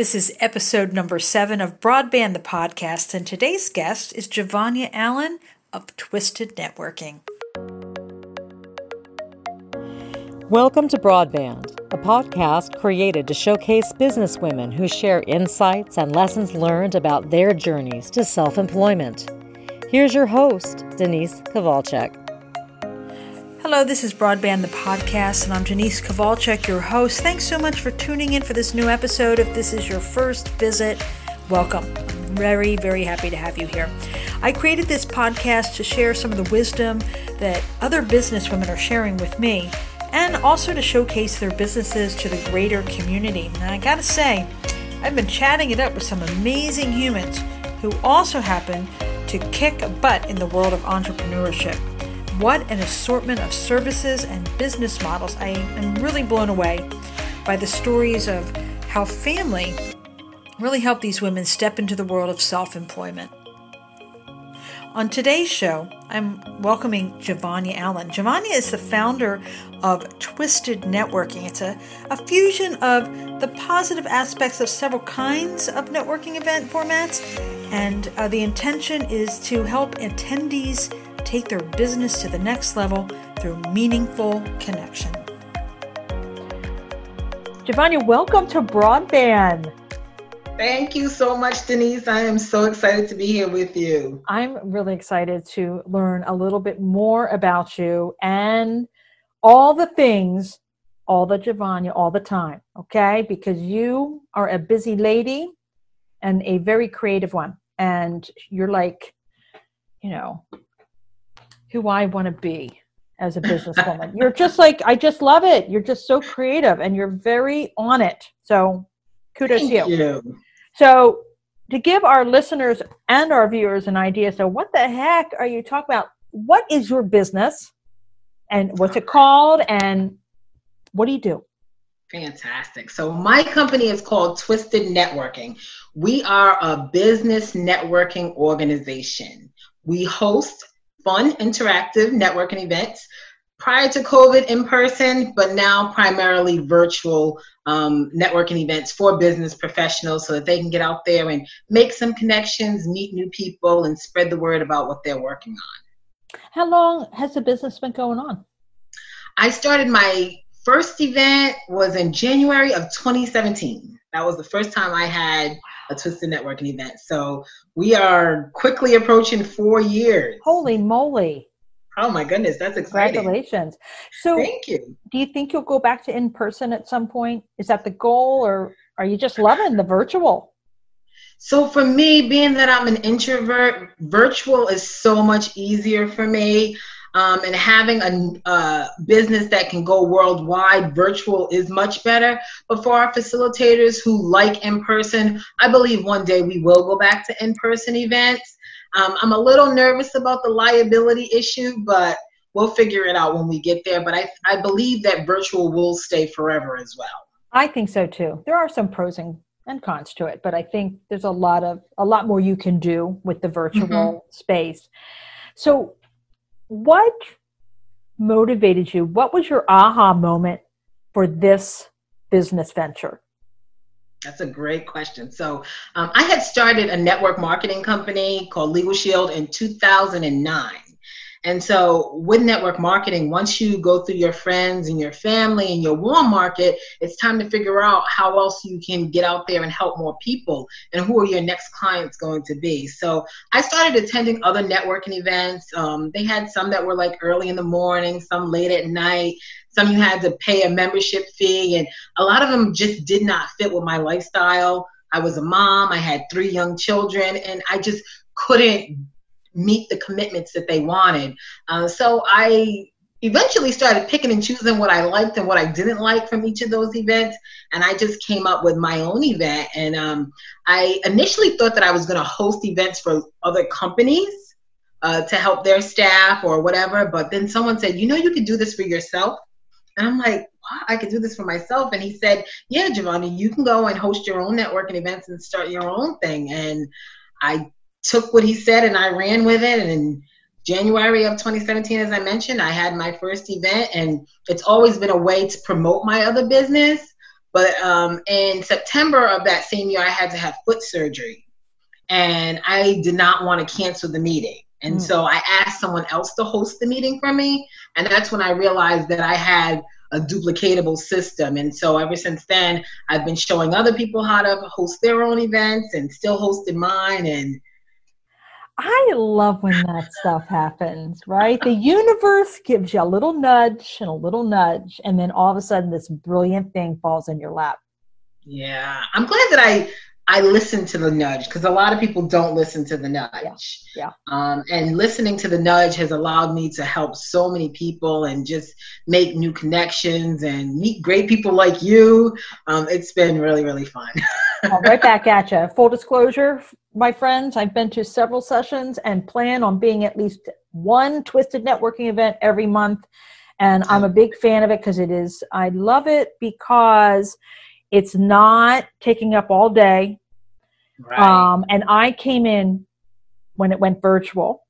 This is episode number seven of Broadband the Podcast, and today's guest is Javonia Allen of Twisted Networking. Welcome to Broadband, a podcast created to showcase businesswomen who share insights and lessons learned about their journeys to self employment. Here's your host, Denise Kovalchek. Hello, this is Broadband the Podcast, and I'm Denise Kovalchek, your host. Thanks so much for tuning in for this new episode. If this is your first visit, welcome. I'm very, very happy to have you here. I created this podcast to share some of the wisdom that other businesswomen are sharing with me, and also to showcase their businesses to the greater community. And I gotta say, I've been chatting it up with some amazing humans who also happen to kick a butt in the world of entrepreneurship. What an assortment of services and business models. I am really blown away by the stories of how family really helped these women step into the world of self employment. On today's show, I'm welcoming Javonia Allen. Javonia is the founder of Twisted Networking. It's a, a fusion of the positive aspects of several kinds of networking event formats, and uh, the intention is to help attendees take their business to the next level through meaningful connection. Javonia, welcome to Broadband. Thank you so much, Denise. I am so excited to be here with you. I'm really excited to learn a little bit more about you and all the things, all the Javonia, all the time, okay? Because you are a busy lady and a very creative one. And you're like, you know, who I want to be as a businesswoman. you're just like I just love it. You're just so creative and you're very on it. So kudos Thank to you. you. So to give our listeners and our viewers an idea, so what the heck are you talking about? What is your business and what's it called and what do you do? Fantastic. So my company is called Twisted Networking. We are a business networking organization. We host fun, interactive networking events. Prior to COVID, in person, but now primarily virtual um, networking events for business professionals so that they can get out there and make some connections, meet new people, and spread the word about what they're working on. How long has the business been going on? I started my first event was in January of 2017. That was the first time I had a Twisted Networking event. So we are quickly approaching four years. Holy moly. Oh my goodness, that's exciting. Congratulations. So Thank you. Do you think you'll go back to in person at some point? Is that the goal or are you just loving the virtual? So for me, being that I'm an introvert, virtual is so much easier for me um, and having a, a, business that can go worldwide, virtual is much better. But for our facilitators who like in person, I believe one day we will go back to in person events. Um, I'm a little nervous about the liability issue, but we'll figure it out when we get there. But I, I believe that virtual will stay forever as well. I think so too. There are some pros and and cons to it, but I think there's a lot of a lot more you can do with the virtual mm-hmm. space. So what motivated you? What was your aha moment for this business venture? That's a great question. So, um, I had started a network marketing company called Legal Shield in 2009. And so, with network marketing, once you go through your friends and your family and your warm market, it's time to figure out how else you can get out there and help more people and who are your next clients going to be. So, I started attending other networking events. Um, they had some that were like early in the morning, some late at night, some you had to pay a membership fee, and a lot of them just did not fit with my lifestyle. I was a mom, I had three young children, and I just couldn't meet the commitments that they wanted. Uh, so I eventually started picking and choosing what I liked and what I didn't like from each of those events. And I just came up with my own event. And um, I initially thought that I was going to host events for other companies uh, to help their staff or whatever. But then someone said, you know, you could do this for yourself. And I'm like, wow, I could do this for myself. And he said, yeah, Javonia, you can go and host your own networking events and start your own thing. And I took what he said and I ran with it. And in January of 2017, as I mentioned, I had my first event, and it's always been a way to promote my other business. But um, in September of that same year, I had to have foot surgery, and I did not want to cancel the meeting. And mm. so I asked someone else to host the meeting for me, and that's when I realized that I had a duplicatable system. And so ever since then, I've been showing other people how to host their own events and still hosting mine. And I love when that stuff happens, right? The universe gives you a little nudge and a little nudge, and then all of a sudden, this brilliant thing falls in your lap. Yeah, I'm glad that I I listened to the nudge because a lot of people don't listen to the nudge. Yeah. yeah. Um, and listening to the nudge has allowed me to help so many people and just make new connections and meet great people like you. Um, it's been really, really fun. right back at you. Full disclosure, my friends, I've been to several sessions and plan on being at least one Twisted Networking event every month. And I'm a big fan of it because it is, I love it because it's not taking up all day. Right. Um, and I came in when it went virtual.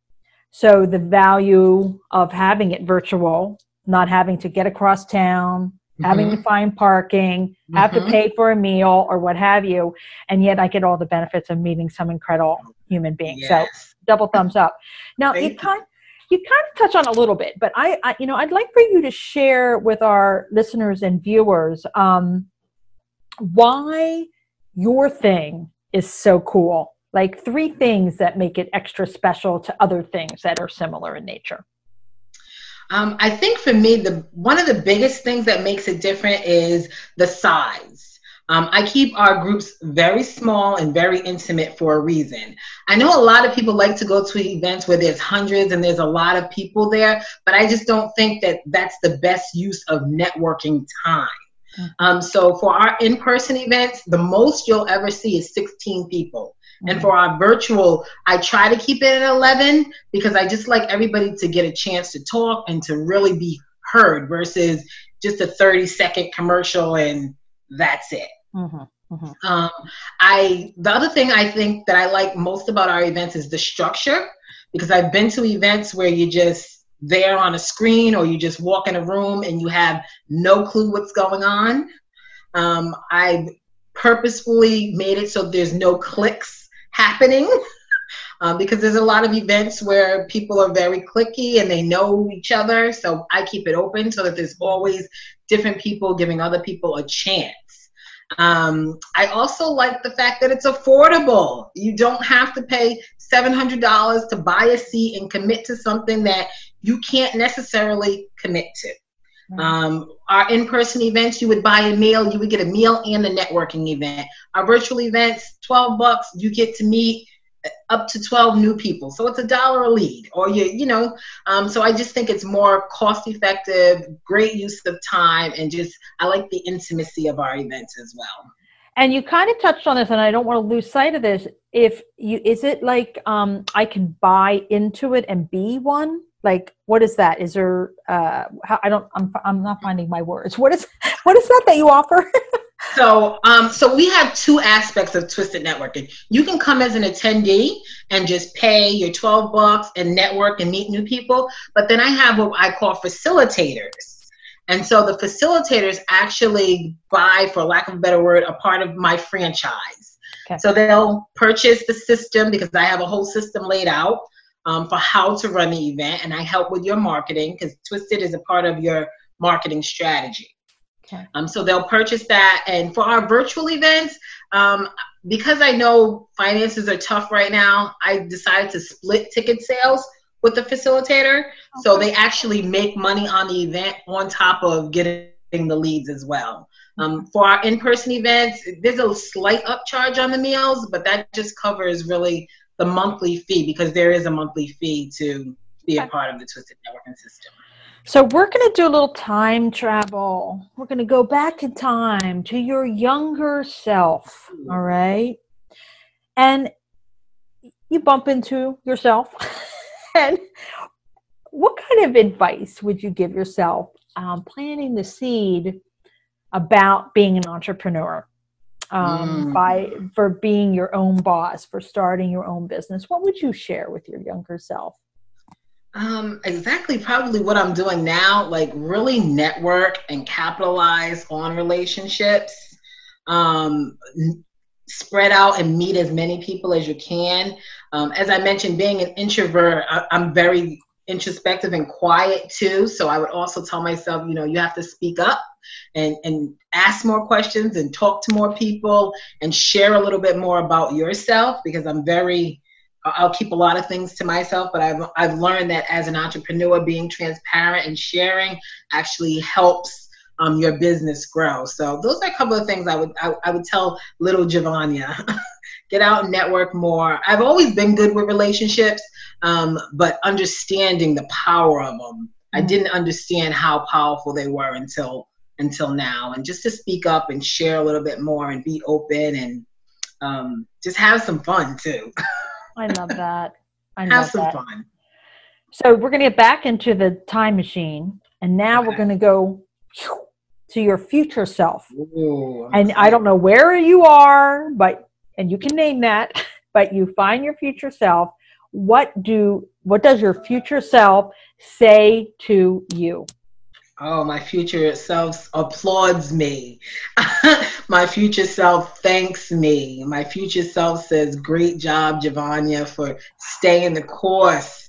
So the value of having it virtual, not having to get across town, mm-hmm. having to find parking, mm-hmm. have to mm-hmm. pay for a meal or what have you, and yet I get all the benefits of meeting some incredible human being. Yes. So double thumbs up. Now you kind you kind of touch on a little bit, but I, I, you know I'd like for you to share with our listeners and viewers um, why your thing is so cool. Like three things that make it extra special to other things that are similar in nature. Um, I think for me, the one of the biggest things that makes it different is the size. Um, I keep our groups very small and very intimate for a reason. I know a lot of people like to go to events where there's hundreds and there's a lot of people there, but I just don't think that that's the best use of networking time. Um, so for our in-person events, the most you'll ever see is 16 people. And mm-hmm. for our virtual, I try to keep it at 11 because I just like everybody to get a chance to talk and to really be heard versus just a 30 second commercial and that's it. Mm-hmm. Mm-hmm. Um, I the other thing I think that I like most about our events is the structure because I've been to events where you just there on a screen or you just walk in a room and you have no clue what's going on. Um, I purposefully made it so there's no clicks happening um, because there's a lot of events where people are very clicky and they know each other. So I keep it open so that there's always different people giving other people a chance. Um, I also like the fact that it's affordable. You don't have to pay $700 to buy a seat and commit to something that you can't necessarily commit to. Um, our in-person events, you would buy a meal, you would get a meal and a networking event. Our virtual events, 12 bucks, you get to meet up to 12 new people. So it's a dollar a lead or you, you know, um, so I just think it's more cost effective, great use of time. And just, I like the intimacy of our events as well. And you kind of touched on this and I don't want to lose sight of this. If you, is it like, um, I can buy into it and be one? Like what is that? Is there uh how, i don't I'm, I'm not finding my words. What is what is that that you offer? So um so we have two aspects of twisted networking. You can come as an attendee and just pay your 12 bucks and network and meet new people but then i have what i call facilitators. And so the facilitators actually buy for lack of a better word a part of my franchise. Okay. so they'll purchase the system because i have a whole system laid out um, for how to run the event, and I help with your marketing because Twisted is a part of your marketing strategy. Okay. Um, so they'll purchase that, and for our virtual events, um, because I know finances are tough right now, I decided to split ticket sales with the facilitator, okay. so they actually make money on the event on top of getting the leads as well. Um, for our in-person events, there's a slight upcharge on the meals, but that just covers really the monthly fee because there is a monthly fee to be a part of the Twisted Networking system. So we're going to do a little time travel. We're going to go back in time to your younger self. All right. And you bump into yourself. and what kind of advice would you give yourself um, planting the seed about being an entrepreneur? Um, mm. by for being your own boss, for starting your own business? What would you share with your younger self? Um, exactly, probably what I'm doing now, like really network and capitalize on relationships. Um, spread out and meet as many people as you can. Um, as I mentioned, being an introvert, I, I'm very introspective and quiet too. So I would also tell myself, you know, you have to speak up and, and ask more questions and talk to more people and share a little bit more about yourself because I'm very, I'll keep a lot of things to myself, but I've, I've learned that as an entrepreneur, being transparent and sharing actually helps um, your business grow. So those are a couple of things I would, I, I would tell little Javonia. Get out and network more. I've always been good with relationships, um, but understanding the power of them, I mm-hmm. didn't understand how powerful they were until until now. And just to speak up and share a little bit more and be open and um, just have some fun too. I love that. I have some that. fun. So we're going to get back into the time machine, and now okay. we're going to go to your future self. Ooh, and I don't know where you are, but and you can name that, but you find your future self what do what does your future self say to you oh my future self applauds me my future self thanks me my future self says great job javonia for staying the course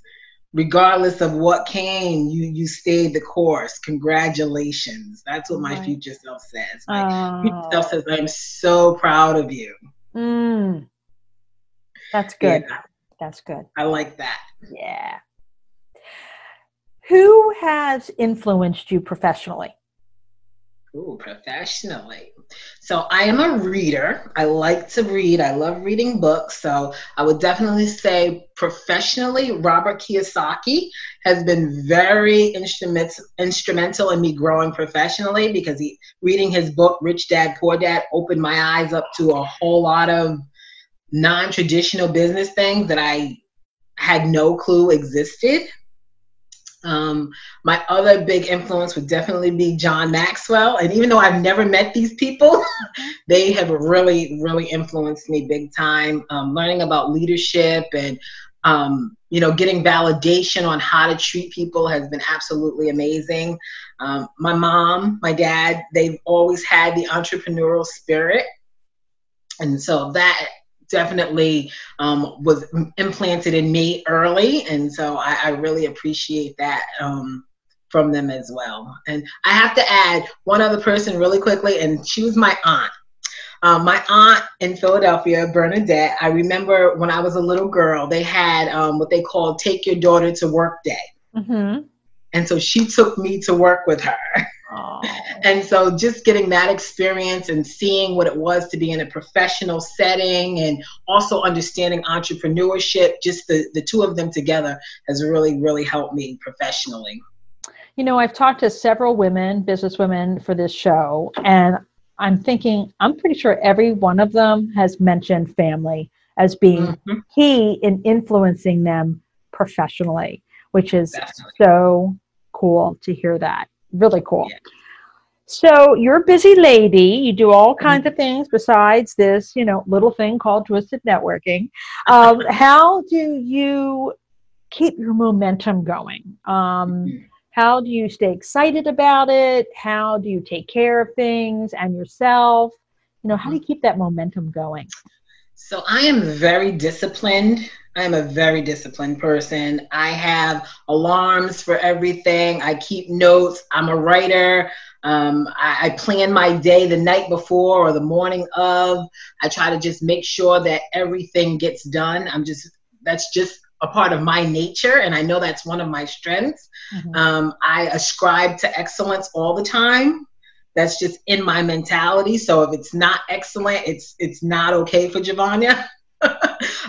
regardless of what came you you stayed the course congratulations that's what my right. future self says my oh. future self says i'm so proud of you mm. that's good yeah. That's good. I like that. Yeah. Who has influenced you professionally? Ooh, professionally. So I am a reader. I like to read. I love reading books. So I would definitely say professionally, Robert Kiyosaki has been very instrument, instrumental in me growing professionally because he reading his book Rich Dad Poor Dad opened my eyes up to a whole lot of non-traditional business things that I had no clue existed. Um, my other big influence would definitely be John Maxwell. And even though I've never met these people, they have really, really influenced me big time. Um, learning about leadership and, um, you know, getting validation on how to treat people has been absolutely amazing. Um, my mom, my dad, they've always had the entrepreneurial spirit. And so that definitely um, was implanted in me early, and so I, I really appreciate that um, from them as well. And I have to add one other person really quickly, and she was my aunt. Um, my aunt in Philadelphia, Bernadette, I remember when I was a little girl, they had um, what they called Take Your Daughter to Work Day. Mm-hmm. And so she took me to work with her. and so just getting that experience and seeing what it was to be in a professional setting and also understanding entrepreneurship, just the, the two of them together has really, really helped me professionally. You know, I've talked to several women, business women for this show, and I'm thinking, I'm pretty sure every one of them has mentioned family as being mm-hmm. key in influencing them professionally, which is Definitely. so cool to hear that really cool. Yeah. So you're a busy lady. You do all mm-hmm. kinds of things besides this, you know, little thing called twisted networking. Um, how do you keep your momentum going? Um, mm-hmm. how do you stay excited about it? How do you take care of things and yourself? You know, how do you keep that momentum going? So I am very disciplined. I am a very disciplined person. I have alarms for everything. I keep notes. I'm a writer. Um, I, I, plan my day the night before or the morning of. I try to just make sure that everything gets done. I'm just, that's just a part of my nature. And I know that's one of my strengths. Mm-hmm. Um, I ascribe to excellence all the time that's just in my mentality. So if it's not excellent, it's it's not okay for Javonia.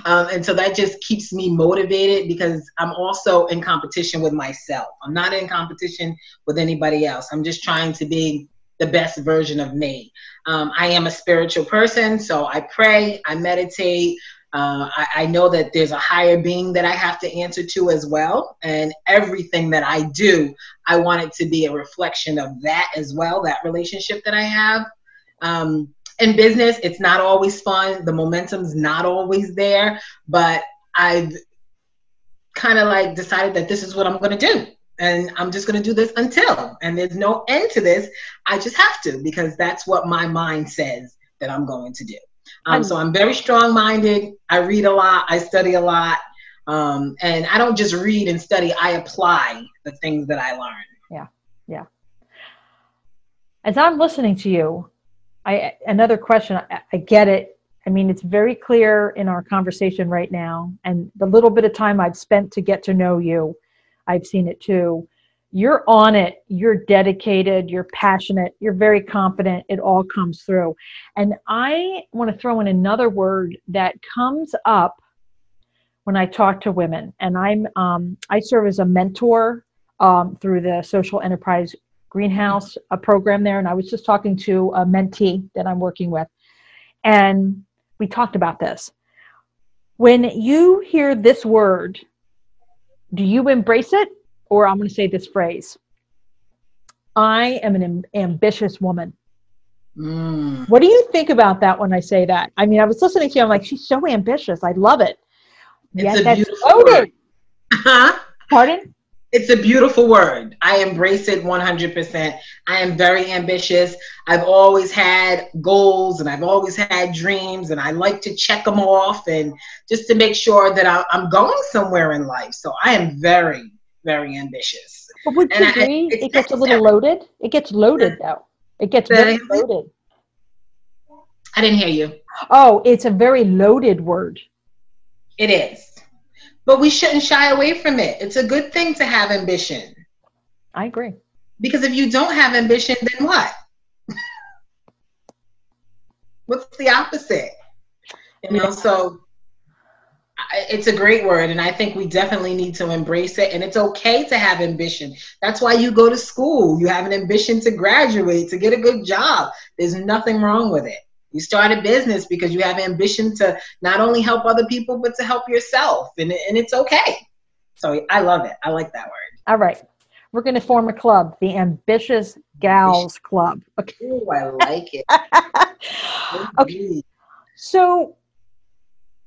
um, and so that just keeps me motivated because I'm also in competition with myself. I'm not in competition with anybody else. I'm just trying to be the best version of me. Um, I am a spiritual person, so I pray, I meditate, uh, I, I, know that there's a higher being that I have to answer to as well. And everything that I do, I want it to be a reflection of that as well, that relationship that I have. Um, in business, it's not always fun. The momentum's not always there, but I've kind of like decided that this is what I'm going to do. And I'm just going to do this until, and there's no end to this. I just have to because that's what my mind says that I'm going to do. Um, so I'm very strong minded. I read a lot, I study a lot. Um, and I don't just read and study, I apply the things that I learn. Yeah, yeah. As I'm listening to you, I another question, I, I get it. I mean, it's very clear in our conversation right now, and the little bit of time I've spent to get to know you, I've seen it too. You're on it, you're dedicated, you're passionate, you're very confident, it all comes through. And I want to throw in another word that comes up when I talk to women, and I'm um, I serve as a mentor um, through the Social Enterprise Greenhouse a program there, and I was just talking to a mentee that I'm working with, and we talked about this. When you hear this word, do you embrace it, or I'm going to say this phrase? I am an am- ambitious woman. Mm. What do you think about that when I say that? I mean, I was listening to you. I'm like, she's so ambitious. I love it. It's yeah, that's loaded. Huh? Pardon? It's a beautiful word. I embrace it 100%. I am very ambitious. I've always had goals and I've always had dreams, and I like to check them off and just to make sure that I'm going somewhere in life. So I am very, very ambitious. But would you agree I, it gets a little loaded? It gets loaded though. It gets very loaded. I didn't hear you. Oh, it's a very loaded word. It is. But we shouldn't shy away from it. It's a good thing to have ambition. I agree. Because if you don't have ambition, then what? What's the opposite? You know, yeah. so it's a great word and i think we definitely need to embrace it and it's okay to have ambition that's why you go to school you have an ambition to graduate to get a good job there's nothing wrong with it you start a business because you have ambition to not only help other people, but to help yourself. And, and it's okay. So I love it. I like that word. All right. We're going to form a club, the Ambitious Gals Club. Okay. Ooh, I like it. okay. So,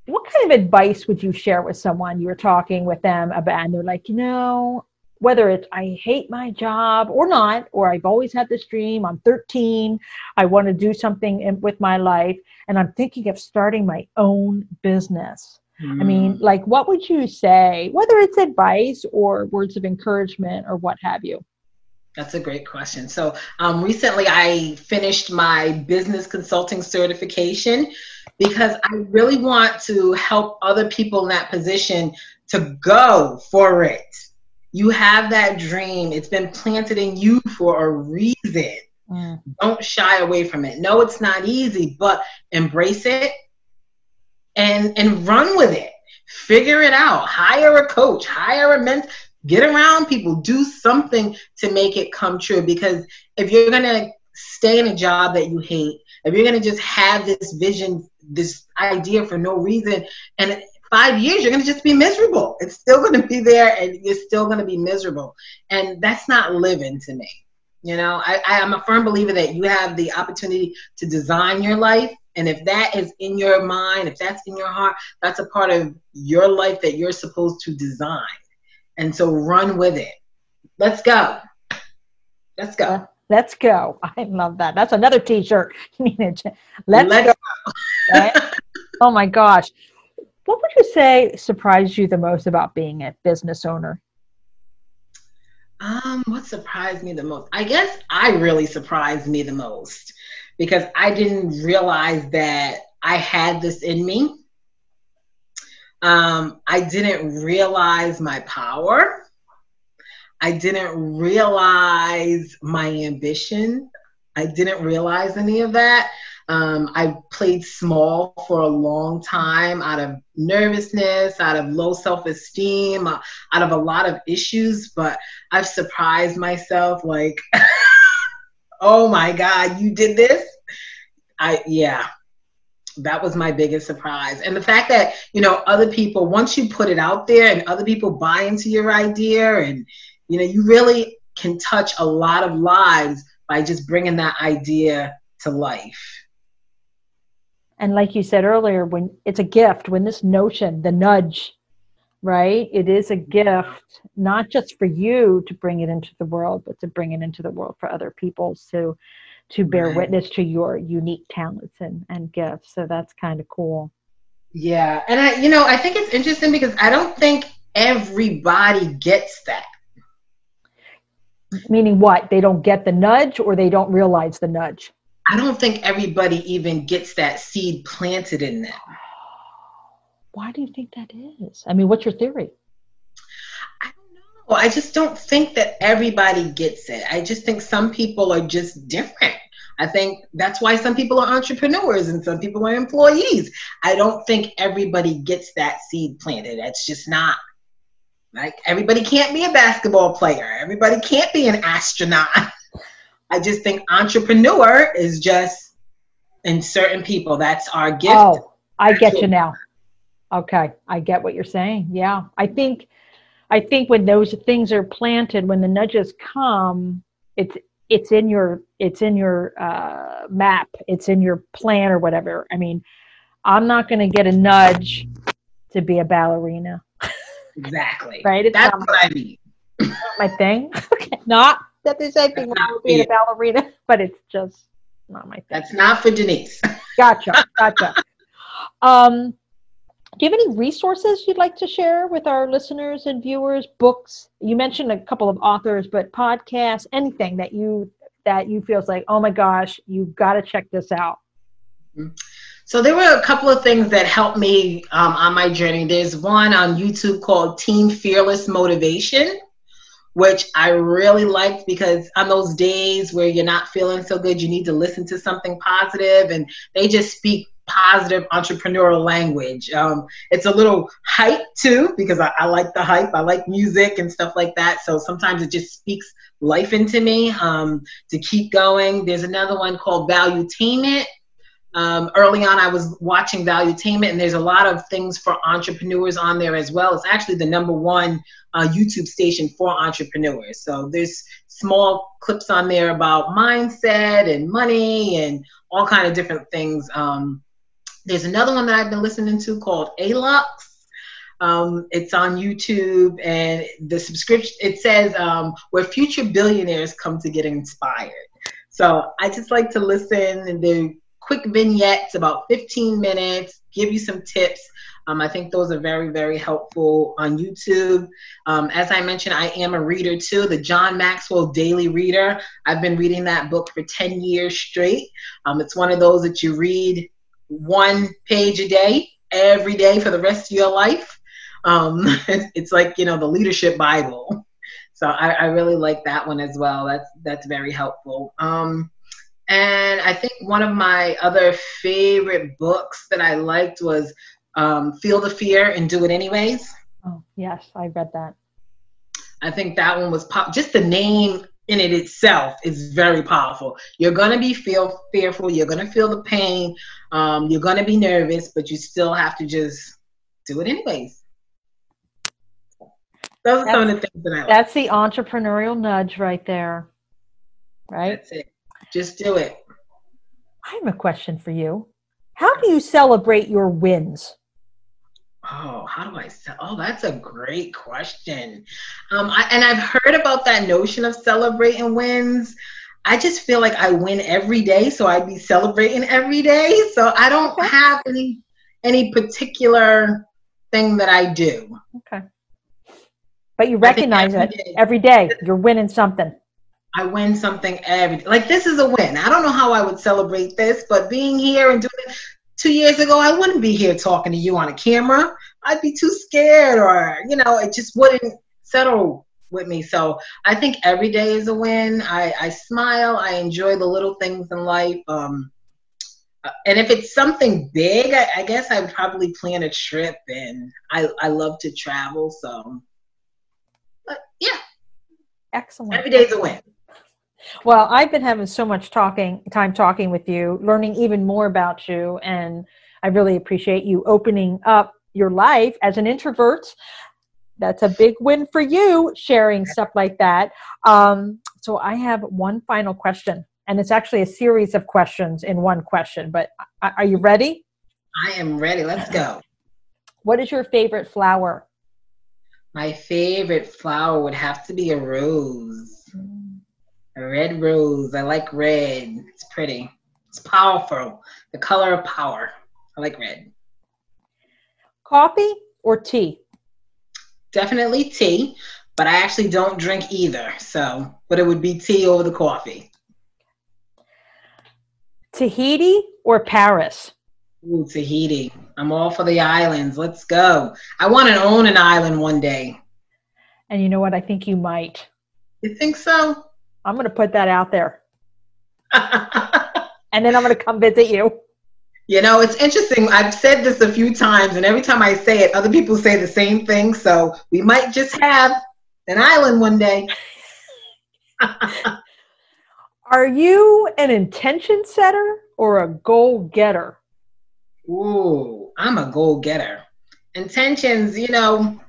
what kind of advice would you share with someone you were talking with them about, and they're like, you know, whether it's I hate my job or not, or I've always had this dream, I'm 13, I want to do something in, with my life, and I'm thinking of starting my own business. Mm. I mean, hmm. like, what would you say, whether it's advice or words of encouragement or what have you? That's a great question. So, um, recently I finished my business consulting certification because I really want to help other people in that position to go for it you have that dream. It's been planted in you for a reason. Mm. Don't shy away from it. No, it's not easy, but embrace it and and run with it. Figure it out. Hire a coach, hire a mentor, get around people, do something to make it come true because if you're going to stay in a job that you hate, if you're going to just have this vision, this idea for no reason and five years, you're going to just be miserable. It's still going to be there and you're still going to be miserable. And that's not living to me. You know, I, I am a firm believer that you have the opportunity to design your life. And if that is in your mind, if that's in your heart, that's a part of your life that you're supposed to design. And so run with it. Let's go. Let's go. Let's go. I love that. That's another t-shirt. Let's, Let's go. go. Right? oh my gosh. What would you say surprised you the most about being a business owner? Um, what surprised me the most? I guess I really surprised me the most because I didn't realize that I had this in me. Um, I didn't realize my power. I didn't realize my ambition. I didn't realize any of that. Um, I played small for a long time out of nervousness, out of low self esteem, uh, out of a lot of issues, but I've surprised myself like, oh my God, you did this? I, yeah, that was my biggest surprise. And the fact that, you know, other people, once you put it out there and other people buy into your idea and, you know, you really can touch a lot of lives by just bringing that idea to life. And like you said earlier when it's a gift when this notion the nudge right? It is a gift not just for you to bring it into the world but to bring it into the world for other people. To to bear right. witness to your unique talents and, and gifts. So that's kind of cool. Yeah. And I, you know, I think it's interesting because I don't think everybody gets that. Meaning what? They don't get the nudge or they don't realize the nudge? I don't think everybody even gets that seed planted in them. Why do you think that is? I mean, what's your theory? I. I just don't think that everybody gets it. I just think some people are just different. I think that's why some people are entrepreneurs and some people are employees. I don't think everybody gets that seed planted. That's just not like everybody can't be a basketball player. Everybody can't be an astronaut. I just think entrepreneur is just in certain people. That's our gift. Oh, I get you now. Okay, I get what you're saying. Yeah, I think, I think when those things are planted, when the nudges come, it's it's in your it's in your uh, map, it's in your plan or whatever. I mean, I'm not going to get a nudge to be a ballerina. Exactly. right. It's That's what I mean. my thing. okay. not that there's anything wrong with being a ballerina, but it's just not my thing. That's not for Denise. gotcha. Gotcha. Um, do you have any resources you'd like to share with our listeners and viewers? Books? You mentioned a couple of authors, but podcasts, anything that you that you feels like, oh my gosh, you've got to check this out. Mm-hmm. So there were a couple of things that helped me um, on my journey. There's one on YouTube called Team Fearless Motivation, which I really liked because on those days where you're not feeling so good, you need to listen to something positive, and they just speak positive entrepreneurial language. Um, it's a little hype too because I, I, like the hype. I like music and stuff like that. So sometimes it just speaks life into me um, to keep going. There's another one called Value Valuetainment. Um, early on, I was watching Valuetainment, and there's a lot of things for entrepreneurs on there as well. It's actually the number one uh, YouTube station for entrepreneurs. So there's small clips on there about mindset and money and all kind of different things. Um, there's another one that I've been listening to called ALUX. Um, it's on YouTube, and the subscription it says um, where future billionaires come to get inspired. So I just like to listen and do quick vignettes, about 15 minutes, give you some tips. Um, I think those are very, very helpful on YouTube. Um, as I mentioned, I am a reader too, the John Maxwell Daily Reader. I've been reading that book for 10 years straight. Um, it's one of those that you read one page a day every day for the rest of your life. Um, it's like you know the leadership Bible. So I, I, really like that one as well. That's that's very helpful. Um, and I think one of my other favorite books that I liked was um, Feel the Fear and Do It Anyways. Oh yes, I read that. I think that one was pop. Just the name in it itself is very powerful. You're gonna be feel fearful. You're gonna feel the pain. Um, you're gonna be nervous, but you still have to just do it anyways. Those are that's, some of the things that I like. That's the entrepreneurial nudge right there. Right. That's it. Just do it. I have a question for you. How do you celebrate your wins? Oh, how do I sell? Oh, that's a great question. Um, I, and I've heard about that notion of celebrating wins. I just feel like I win every day, so I'd be celebrating every day. So I don't okay. have any any particular thing that I do. Okay. But you recognize it day, every day. You're winning something. I win something every Like this is a win. I don't know how I would celebrate this, but being here and doing it, two years ago, I wouldn't be here talking to you on a camera. I'd be too scared, or you know, it just wouldn't settle with me. So I think every day is a win. I, I smile. I enjoy the little things in life. Um, uh, and if it's something big, I, I, guess I would probably plan a trip. And I, I love to travel. So, but yeah. Excellent. Every day's a win. Well, I've been having so much talking time talking with you, learning even more about you, and I really appreciate you opening up your life as an introvert. That's a big win for you, sharing stuff like that. Um, so I have one final question, and it's actually a series of questions in one question. But are you ready? I am ready. Let's go. What is your favorite flower? My favorite flower would have to be a rose. A red rose. I like red. It's pretty. It's powerful. The color of power. I like red. Coffee or tea? Definitely tea, but I actually don't drink either. So, but it would be tea over the coffee. Tahiti or Paris? Ooh, Tahiti. I'm all for the islands. Let's go. I want to own an island one day. And you know what? I think you might. You think so? I'm going to put that out there. and then I'm going to come visit you. You know, it's interesting. I've said this a few times, and every time I say it, other people say the same thing. So we might just have an island one day. Are you an intention setter or a goal getter? Ooh, I'm a goal getter. Intentions, you know,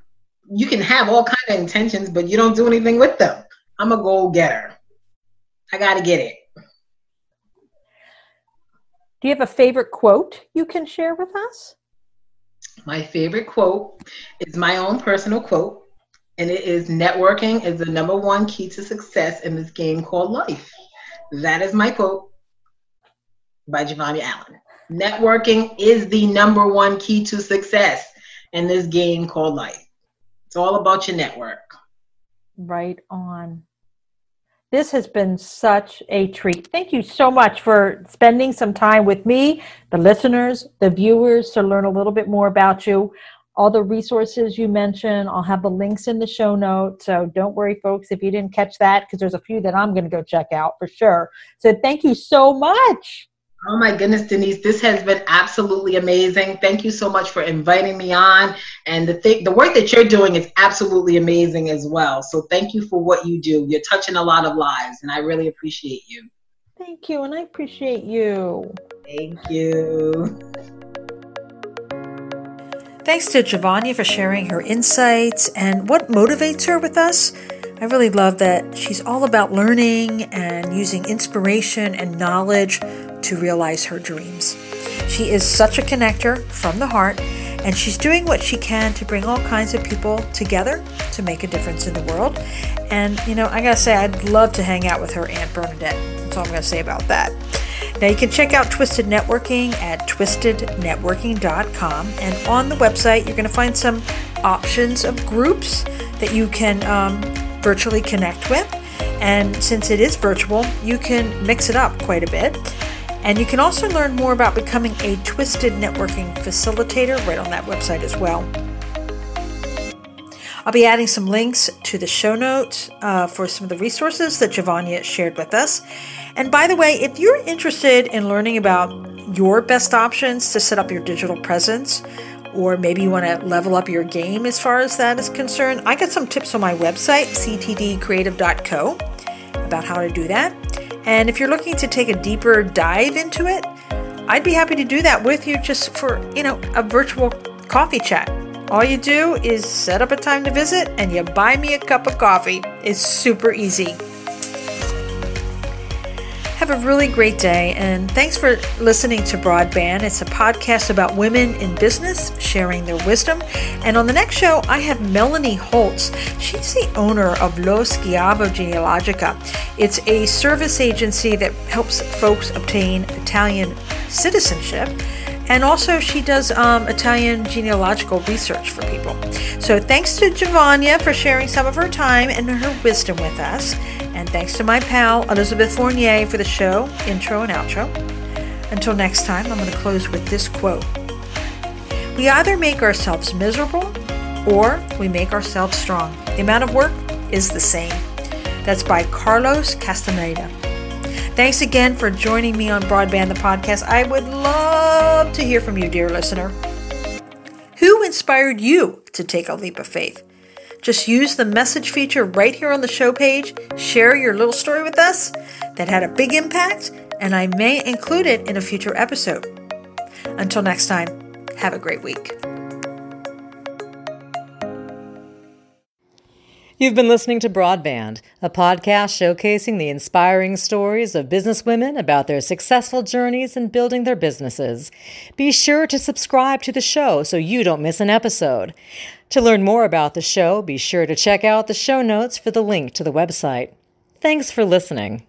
you can have all kind of intentions, but you don't do anything with them. I'm a goal getter. I got to get it. Do you have a favorite quote you can share with us? My favorite quote is my own personal quote, and it is networking is the number one key to success in this game called life. That is my quote by Javonia Allen. Networking is the number one key to success in this game called life. It's all about your network. Right on. This has been such a treat. Thank you so much for spending some time with me, the listeners, the viewers, to learn a little bit more about you. All the resources you mentioned, I'll have the links in the show notes. So don't worry, folks, if you didn't catch that, because there's a few that I'm going to go check out for sure. So thank you so much. Oh my goodness, Denise, this has been absolutely amazing. Thank you so much for inviting me on. And the thing, the work that you're doing is absolutely amazing as well. So thank you for what you do. You're touching a lot of lives, and I really appreciate you. Thank you, and I appreciate you. Thank you. Thanks to Giovanni for sharing her insights and what motivates her with us. I really love that she's all about learning and using inspiration and knowledge to realize her dreams. She is such a connector from the heart, and she's doing what she can to bring all kinds of people together to make a difference in the world. And, you know, I gotta say, I'd love to hang out with her Aunt Bernadette. That's all I'm gonna say about that. Now, you can check out Twisted Networking at twistednetworking.com. And on the website, you're to find some options of groups that you can um, virtually connect with. And since it is virtual, you can mix it up quite a bit. And you can also learn more about becoming a Twisted Networking facilitator right on that website as well. I'll be adding some links to the show notes uh, for some of the resources that Giovanni shared with us. And by the way, if you're interested in learning about your best options to set up your digital presence, or maybe you want to level up your game as far as that is concerned, I got some tips on my website, ctdcreative.co, about how to do that. And if you're looking to take a deeper dive into it, I'd be happy to do that with you just for, you know, a virtual coffee chat. All you do is set up a time to visit and you buy me a cup of coffee. It's super easy. Have a really great day, and thanks for listening to Broadband. It's a podcast about women in business sharing their wisdom. And on the next show, I have Melanie Holtz. She's the owner of Los Schiavo Genealogica. It's a service agency that helps folks obtain Italian citizenship. And also, she does um, Italian genealogical research for people. So, thanks to Giovanna for sharing some of her time and her wisdom with us. And thanks to my pal, Elizabeth Fournier, for the show, intro and outro. Until next time, I'm going to close with this quote We either make ourselves miserable or we make ourselves strong. The amount of work is the same. That's by Carlos Castaneda. Thanks again for joining me on Broadband the Podcast. I would love to hear from you, dear listener. Who inspired you to take a leap of faith? Just use the message feature right here on the show page, share your little story with us that had a big impact, and I may include it in a future episode. Until next time, have a great week. You've been listening to Broadband, a podcast showcasing the inspiring stories of businesswomen about their successful journeys in building their businesses. Be sure to subscribe to the show so you don't miss an episode. To learn more about the show, be sure to check out the show notes for the link to the website. Thanks for listening.